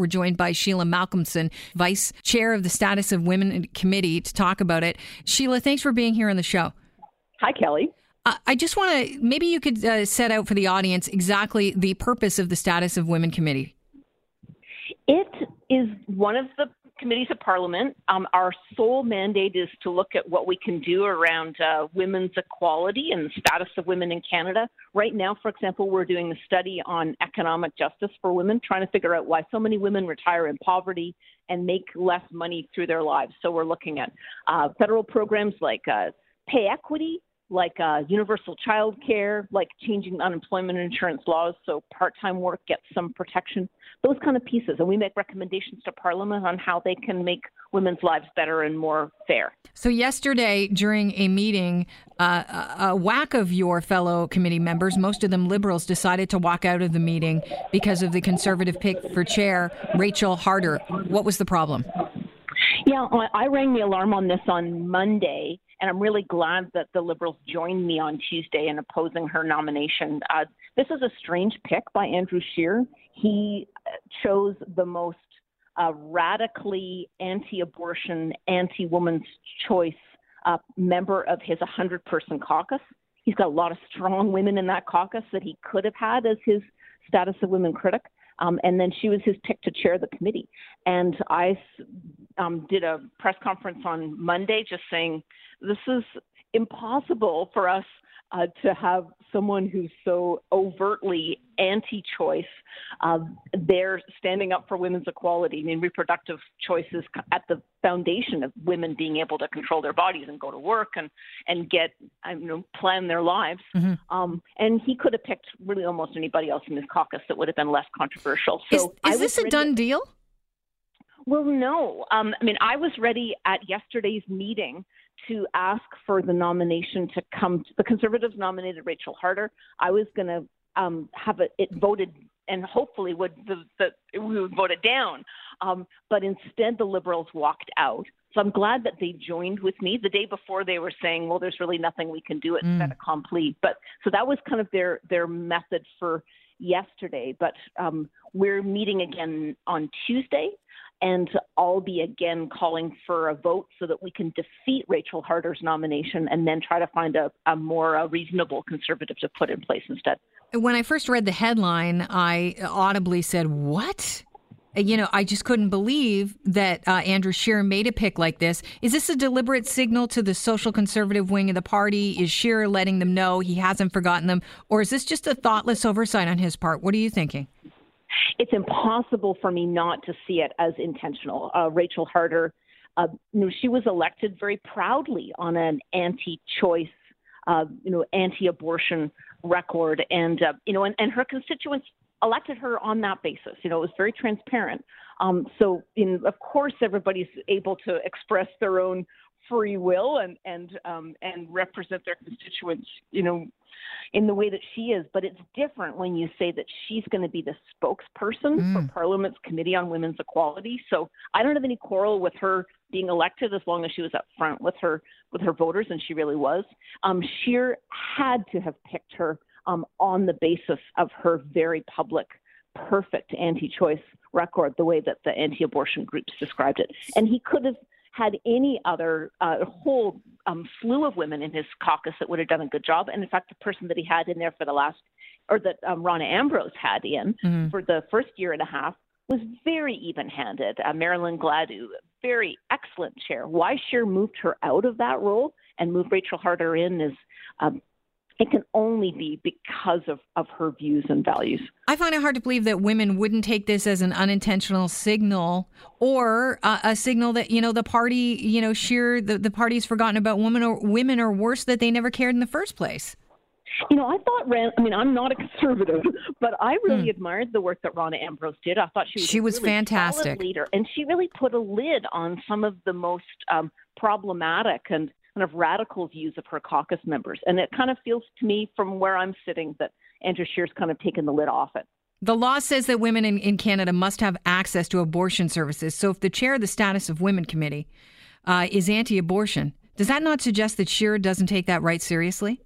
We're joined by Sheila Malcolmson, Vice Chair of the Status of Women Committee, to talk about it. Sheila, thanks for being here on the show. Hi, Kelly. Uh, I just want to maybe you could uh, set out for the audience exactly the purpose of the Status of Women Committee. It is one of the committees of parliament. Um, our sole mandate is to look at what we can do around uh, women's equality and the status of women in Canada. Right now, for example, we're doing a study on economic justice for women, trying to figure out why so many women retire in poverty and make less money through their lives. So we're looking at uh, federal programs like uh, pay equity, like uh, universal child care, like changing unemployment insurance laws so part time work gets some protection, those kind of pieces. And we make recommendations to Parliament on how they can make women's lives better and more fair. So, yesterday during a meeting, uh, a whack of your fellow committee members, most of them liberals, decided to walk out of the meeting because of the conservative pick for chair, Rachel Harder. What was the problem? Yeah, I rang the alarm on this on Monday and I'm really glad that the Liberals joined me on Tuesday in opposing her nomination. Uh, this is a strange pick by Andrew Scheer. He uh, chose the most uh, radically anti abortion, anti woman's choice uh, member of his 100 person caucus. He's got a lot of strong women in that caucus that he could have had as his status of women critic. Um, and then she was his pick to chair the committee. And I um, did a press conference on Monday just saying this is impossible for us uh, to have someone who's so overtly anti choice uh, there standing up for women's equality. I mean, reproductive choice is at the foundation of women being able to control their bodies and go to work and, and get, you know, plan their lives. Mm-hmm. Um, and he could have picked really almost anybody else in his caucus that would have been less controversial. So is, is this a done deal? Well, no. Um, I mean, I was ready at yesterday's meeting to ask for the nomination to come. To, the Conservatives nominated Rachel Harder. I was going to um, have it, it, voted and hopefully would the, the we would vote it down. Um, but instead, the Liberals walked out. So I'm glad that they joined with me. The day before, they were saying, "Well, there's really nothing we can do. It's mm. fait accompli." But so that was kind of their their method for yesterday. But um, we're meeting again on Tuesday and I'll be again calling for a vote so that we can defeat Rachel Harder's nomination and then try to find a, a more uh, reasonable conservative to put in place instead. When I first read the headline, I audibly said, What? You know, I just couldn't believe that uh, Andrew Scheer made a pick like this. Is this a deliberate signal to the social conservative wing of the party? Is Scheer letting them know he hasn't forgotten them? Or is this just a thoughtless oversight on his part? What are you thinking? it's impossible for me not to see it as intentional. Uh, Rachel Harder, uh, you know, she was elected very proudly on an anti-choice, uh, you know, anti-abortion record, and uh, you know, and, and her constituents elected her on that basis. You know, it was very transparent. Um, so, in, of course, everybody's able to express their own free will and and um, and represent their constituents, you know, in the way that she is. But it's different when you say that she's going to be the spokesperson mm. for Parliament's Committee on Women's Equality. So I don't have any quarrel with her being elected as long as she was up front with her with her voters, and she really was. Um, Scheer had to have picked her um, on the basis of her very public, perfect anti-choice record, the way that the anti-abortion groups described it, and he could have had any other uh, whole um, slew of women in his caucus that would have done a good job. And in fact, the person that he had in there for the last, or that um, Ambrose had in mm-hmm. for the first year and a half, was very even-handed. Uh, Marilyn Gladu, very excellent chair. Why Scheer moved her out of that role and moved Rachel Harder in is um, it can only be because of, of her views and values. I find it hard to believe that women wouldn't take this as an unintentional signal or uh, a signal that, you know, the party, you know, Scheer the, the party's forgotten about women or women are worse, that they never cared in the first place. You know, I thought Ran. I mean, I'm not a conservative, but I really mm. admired the work that Rona Ambrose did. I thought she was she was really fantastic leader, and she really put a lid on some of the most um, problematic and kind of radical views of her caucus members. And it kind of feels to me from where I'm sitting that Andrew Scheer's kind of taken the lid off it. The law says that women in, in Canada must have access to abortion services. So if the chair of the Status of Women Committee uh, is anti abortion, does that not suggest that Scheer doesn't take that right seriously?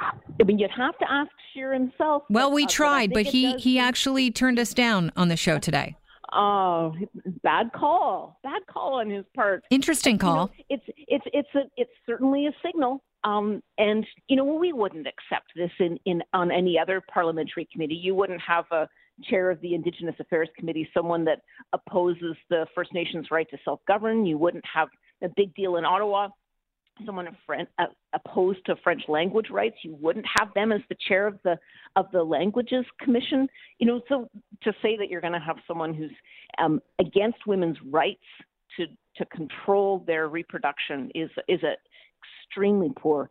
I mean, you'd have to ask Scheer himself. Well, we but, tried, but, but he he actually turned us down on the show today. Oh, bad call. Bad call on his part. Interesting call. You know, it's it's it's a it's certainly a signal. Um, and you know we wouldn't accept this in, in on any other parliamentary committee. You wouldn't have a chair of the Indigenous Affairs Committee, someone that opposes the First Nations right to self govern. You wouldn't have a big deal in Ottawa someone uh, opposed to French language rights, you wouldn't have them as the chair of the of the languages commission. You know, so to say that you're going to have someone who's um, against women's rights to to control their reproduction is is a extremely poor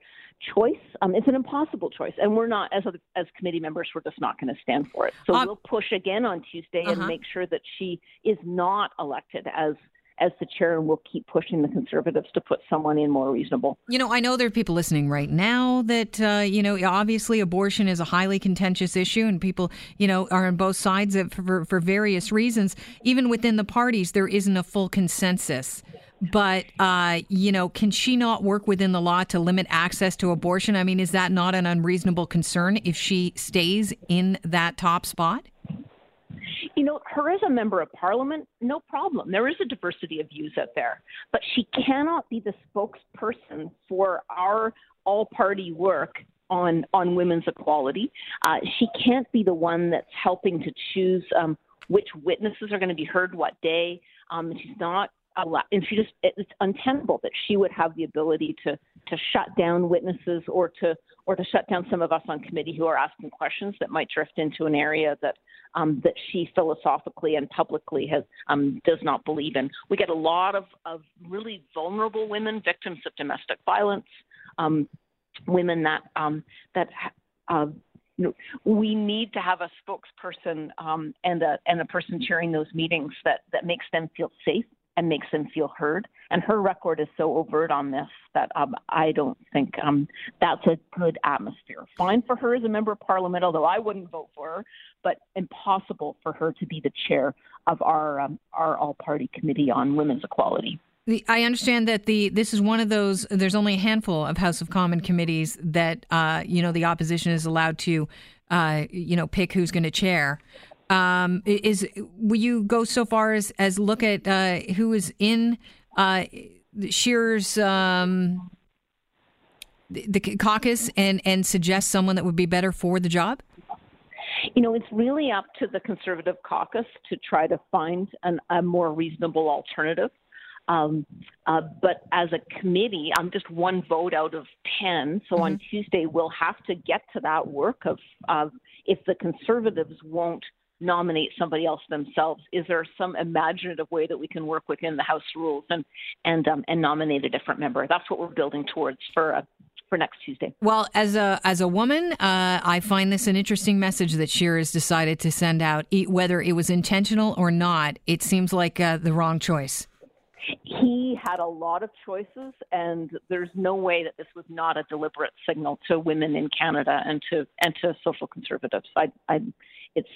choice. Um, it's an impossible choice, and we're not as as committee members. We're just not going to stand for it. So uh, we'll push again on Tuesday uh-huh. and make sure that she is not elected as as the chair, and we'll keep pushing the conservatives to put someone in more reasonable. You know, I know there are people listening right now that, uh, you know, obviously abortion is a highly contentious issue, and people, you know, are on both sides of, for, for various reasons. Even within the parties, there isn't a full consensus. But, uh, you know, can she not work within the law to limit access to abortion? I mean, is that not an unreasonable concern if she stays in that top spot? You know, her as a member of parliament, no problem. There is a diversity of views out there, but she cannot be the spokesperson for our all party work on on women's equality. Uh, she can't be the one that's helping to choose um, which witnesses are going to be heard what day. Um, she's not allowed, and she just it's untenable that she would have the ability to to shut down witnesses or to or to shut down some of us on committee who are asking questions that might drift into an area that um, that she philosophically and publicly has um, does not believe in. We get a lot of, of really vulnerable women, victims of domestic violence, um, women that um, that. Uh, we need to have a spokesperson um, and a and a person chairing those meetings that that makes them feel safe and makes them feel heard. And her record is so overt on this that um, I don't think um, that's a good atmosphere. Fine for her as a member of parliament, although I wouldn't vote for her, but impossible for her to be the chair of our um, our all party committee on women's equality. I understand that the this is one of those. There's only a handful of House of Common committees that uh, you know the opposition is allowed to uh, you know pick who's going to chair. Um, is will you go so far as as look at uh, who is in uh, Scheer's um, the, the caucus and and suggest someone that would be better for the job? You know, it's really up to the Conservative caucus to try to find an, a more reasonable alternative. Um, uh, but as a committee, I'm just one vote out of 10. So mm-hmm. on Tuesday, we'll have to get to that work of uh, if the Conservatives won't nominate somebody else themselves? Is there some imaginative way that we can work within the House rules and and um, and nominate a different member? That's what we're building towards for uh, for next Tuesday. Well, as a as a woman, uh, I find this an interesting message that Scheer has decided to send out, whether it was intentional or not. It seems like uh, the wrong choice. He had a lot of choices, and there's no way that this was not a deliberate signal to women in Canada and to and to social conservatives. I, I it's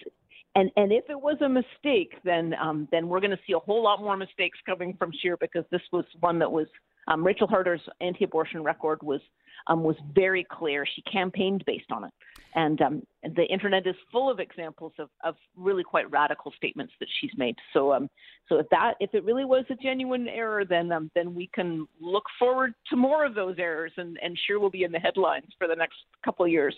and and if it was a mistake, then um, then we're going to see a whole lot more mistakes coming from Scheer because this was one that was um, Rachel Harder's anti-abortion record was um, was very clear. She campaigned based on it, and um, the internet is full of examples of, of really quite radical statements that she's made. So um, so if that if it really was a genuine error, then um, then we can look forward to more of those errors, and and Scheer will be in the headlines for the next couple of years.